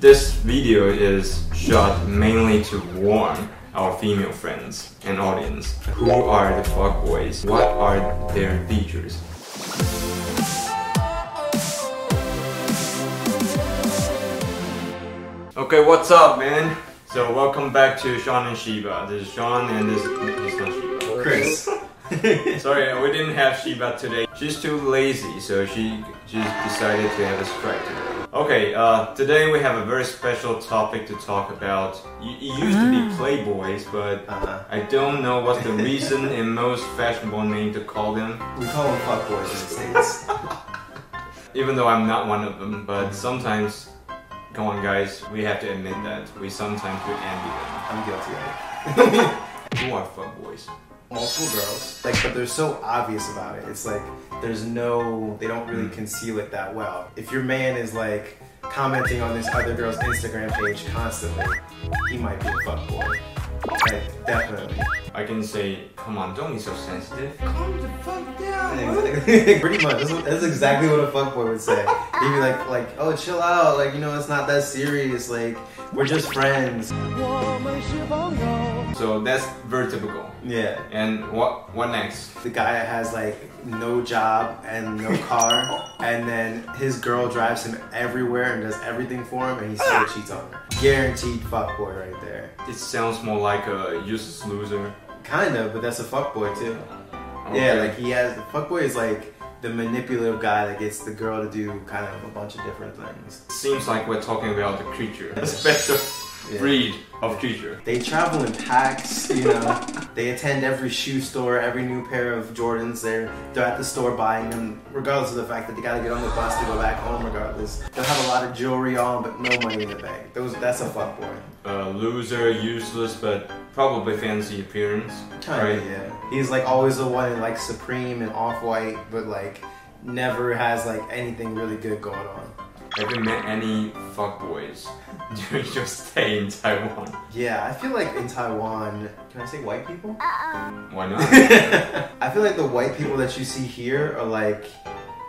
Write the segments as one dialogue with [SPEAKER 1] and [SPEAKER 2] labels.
[SPEAKER 1] This video is shot mainly to warn our female friends and audience who are the fuckboys, what are their features. Okay, what's up, man? So welcome back to Sean and Shiba. This is Sean and this, is not.
[SPEAKER 2] Chris.
[SPEAKER 1] Sorry, we didn't have Shiba today. She's too lazy, so she just decided to have a strike today. Okay, uh, today we have a very special topic to talk about. It used to be Playboys, but
[SPEAKER 2] Uh-huh.
[SPEAKER 1] I don't know what's the reason and most fashionable name to call them.
[SPEAKER 2] We call them fuckboys in the States.
[SPEAKER 1] Even though I'm not one of them, but sometimes, come on, guys, we have to admit that we sometimes do envy them.
[SPEAKER 2] I'm guilty of it.
[SPEAKER 1] Who are fuckboys?
[SPEAKER 2] Multiple girls. Like, but they're so obvious about it. It's like, there's no, they don't really hmm. conceal it that well. If your man is like commenting on this other girl's Instagram page constantly, he might be a fuckboy. Like, definitely.
[SPEAKER 1] I can say, come on, don't be so sensitive.
[SPEAKER 2] Calm the fuck down. Pretty much. That's, what- that's exactly what a fuckboy would say. He'd be like, like, oh, chill out. Like, you know, it's not that serious. Like, we're just friends.
[SPEAKER 1] So that's very typical.
[SPEAKER 2] Yeah.
[SPEAKER 1] And what what next?
[SPEAKER 2] The guy has like no job and no car, and then his girl drives him everywhere and does everything for him, and he still cheats on her. Guaranteed fuckboy right there.
[SPEAKER 1] It sounds more like a useless loser.
[SPEAKER 2] Kind of, but that's a fuckboy too.
[SPEAKER 1] Okay.
[SPEAKER 2] Yeah, like he has the fuckboy is like the manipulative guy that gets the girl to do kind of a bunch of different things.
[SPEAKER 1] Seems like we're talking about the creature, special. Breed of creature.
[SPEAKER 2] They travel in packs, you know. they attend every shoe store, every new pair of Jordans. They're they're at the store buying them, regardless of the fact that they gotta get on the bus to go back home. Regardless, they'll have a lot of jewelry on, but no money in the bank. Those that's a fuckboy.
[SPEAKER 1] Uh, loser, useless, but probably fancy appearance.
[SPEAKER 2] Kinda,
[SPEAKER 1] right?
[SPEAKER 2] yeah. He's like always the one in like Supreme and Off White, but like never has like anything really good going on.
[SPEAKER 1] Have you met any fuckboys during your stay in Taiwan?
[SPEAKER 2] Yeah, I feel like in Taiwan, can I say white people? Uh-uh.
[SPEAKER 1] Why not?
[SPEAKER 2] I feel like the white people that you see here are like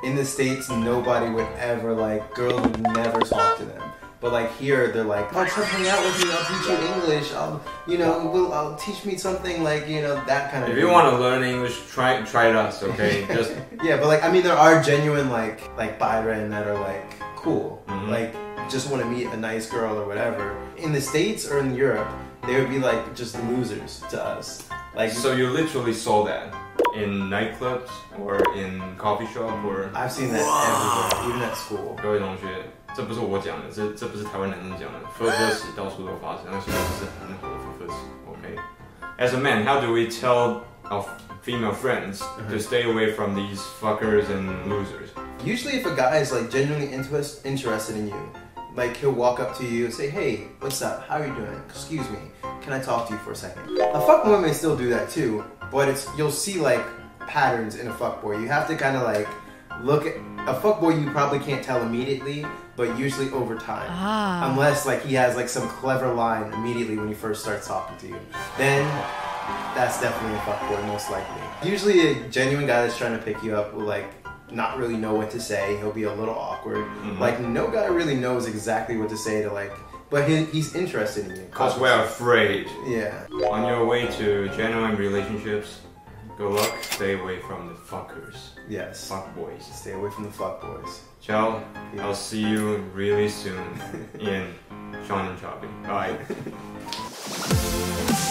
[SPEAKER 2] in the states nobody would ever like girls would never talk to them. But like here they're like, oh come hang out with me, I'll teach you English. I'll you know, will I'll teach me something like, you know, that kind of
[SPEAKER 1] if you want to learn English, try try it us, okay? Just
[SPEAKER 2] Yeah, but like I mean there are genuine like like Byron that are like cool.
[SPEAKER 1] Mhm.
[SPEAKER 2] Like just want to meet a nice girl or whatever. In the States or in Europe, they would be like just losers to us. Like
[SPEAKER 1] so you literally saw that in nightclubs or in coffee shop or
[SPEAKER 2] I've seen that everywhere, even at school.
[SPEAKER 1] 各位同学，这不是我讲的，这这不是台湾男生讲的，分科史到处都发生，而且这是很火的分科史。OK。As a man, how do we tell our female friends to stay away from these fuckers and losers?
[SPEAKER 2] Usually, if a guy is like genuinely interest, interested in you, like he'll walk up to you and say, "Hey, what's up? How are you doing? Excuse me, can I talk to you for a second? A fuckboy may still do that too, but it's you'll see like patterns in a fuck boy. You have to kind of like look at a fuckboy. You probably can't tell immediately, but usually over time.
[SPEAKER 3] Ah.
[SPEAKER 2] Unless like he has like some clever line immediately when he first starts talking to you, then that's definitely a fuckboy most likely. Usually a genuine guy that's trying to pick you up will like not really know what to say. He'll be a little awkward. Mm-hmm. Like no guy really knows exactly what to say to like, but he, he's interested in you.
[SPEAKER 1] Cause we're afraid.
[SPEAKER 2] Yeah.
[SPEAKER 1] On your way to genuine relationships, good luck. Stay away from the fuckers,
[SPEAKER 2] Yes.
[SPEAKER 1] fuckboys.
[SPEAKER 2] Stay away from the fuckboys.
[SPEAKER 1] Ciao. I'll see you really soon in Sean and Choppy. Bye.